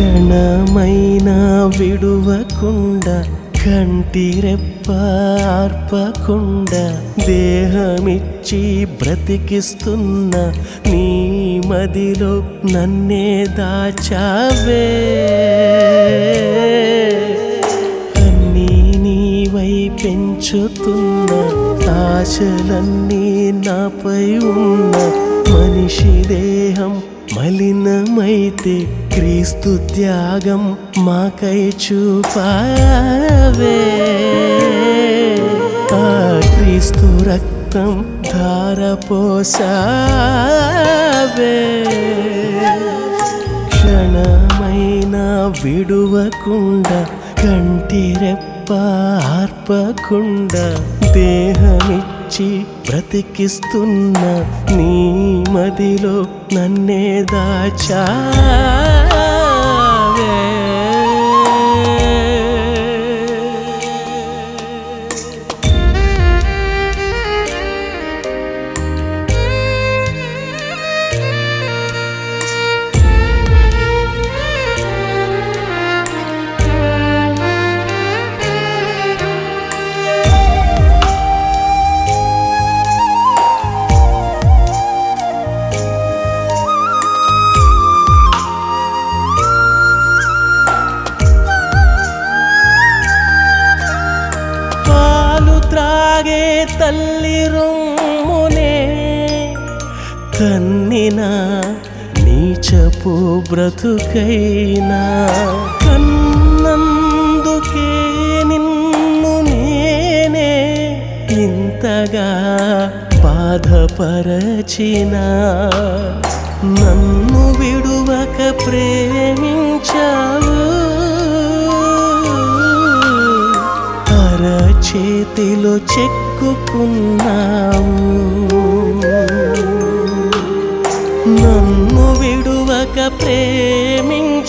క్షణమైనా విడువకుండా కంటి రెప్పార్పకుండా దేహమిచ్చి బ్రతికిస్తున్న నీ మదిలో నన్నే దాచావే. అన్నీ నీవై పెంచుతున్న ఆశలన్నీ నాపై ఉన్న మనిషి దేహం మలినమైతే క్రీస్తు త్యాగం మాకై చూపావే. ఆ క్రీస్తు రక్తం ధారపోసావే. క్షణమైన విడువకుండా కంటిరెప్ప ఆర్పకుండా దేహమిచ్చి బ్రతికిస్తున్న నీ మదిలో నన్నే దాచా. అలాగే తల్లి రొమ్మునే కన్నిన నీచపు బ్రతుకైనా. కన్నందుకే నిన్ను నేనే ఇంతగా బాధపరచిన. నన్ను విడువక ప్రేమించావు చేతిలో చెక్కుకున్నావు. నన్ను విడువక ప్రేమించావు.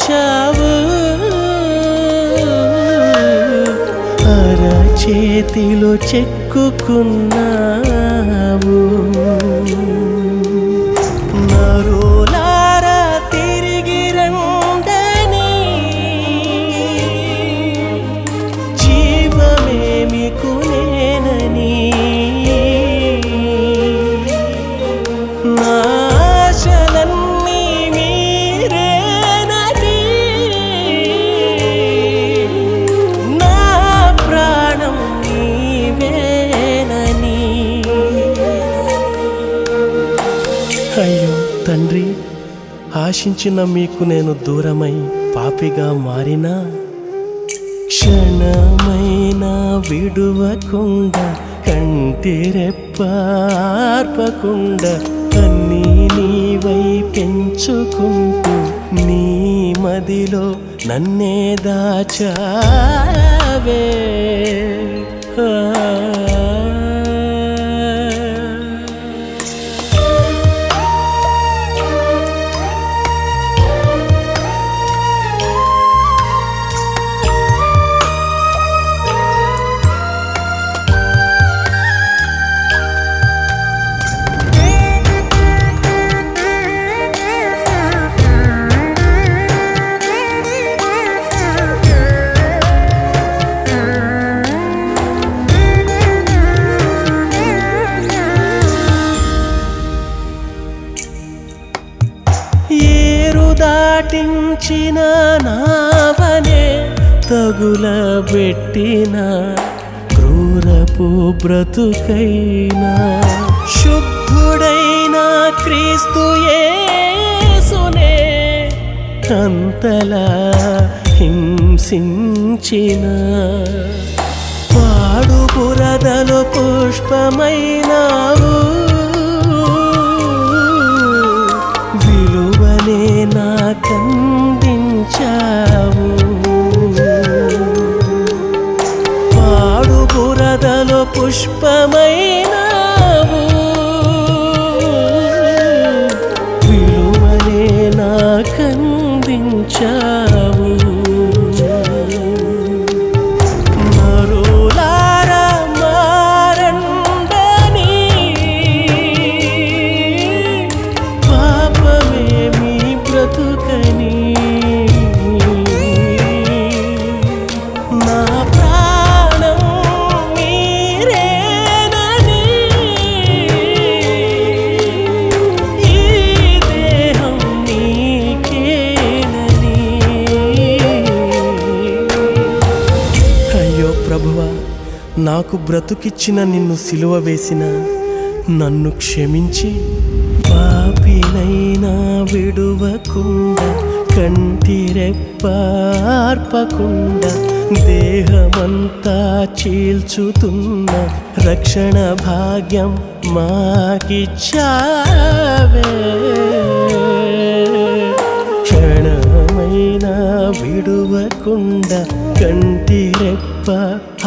అరచేతిలో చెక్కుకున్నావు. తండ్రి ఆశించిన మీకు నేను దూరమై పాపిగా మారినా క్షణమైనా విడువకుండా కంటిరెప్పార్పకుండా అన్నీ నీవై పెంచుకుంటూ నీ మదిలో నన్నే దాచావే ఆ. దాటించిన నావనే తగులబెట్టిన క్రూరపు బ్రతుకైనా. శుద్ధుడైన క్రీస్తుయేసునే అంతలా హింసించిన. పాడు బురదలో పుష్పమైనావు. నాకు బ్రతుకిచ్చిన నిన్ను సిలువ వేసిన నన్ను క్షమించి పాపినైనా విడువకుండా కంటిరెప్పార్పకుండా దేహమంతా చీల్చుతున్న రక్షణ భాగ్యం మాకిచ్చావే. క్షణమైనా విడువకుండా కంటి రెప్ప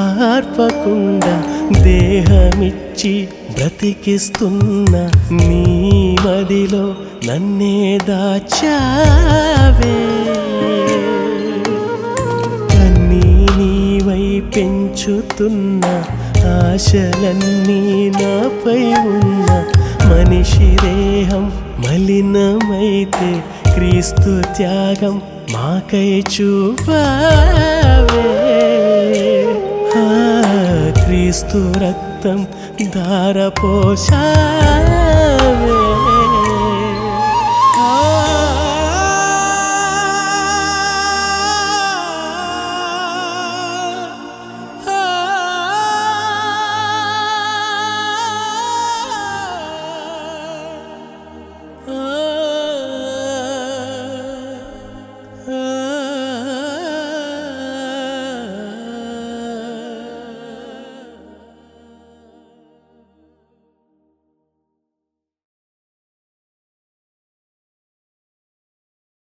ఆర్పకుండా దేహమిచ్చి బ్రతికిస్తున్న నీ మదిలో నన్నే దాచావే. కన్నీ నీవై పెంచుతున్న ఆశలన్నీ నాపై ఉన్న మనిషి దేహం మలినమైతే క్రీస్తు త్యాగం మాకై చూపా. ఆ, క్రీస్తు రక్తం ధారపోషావే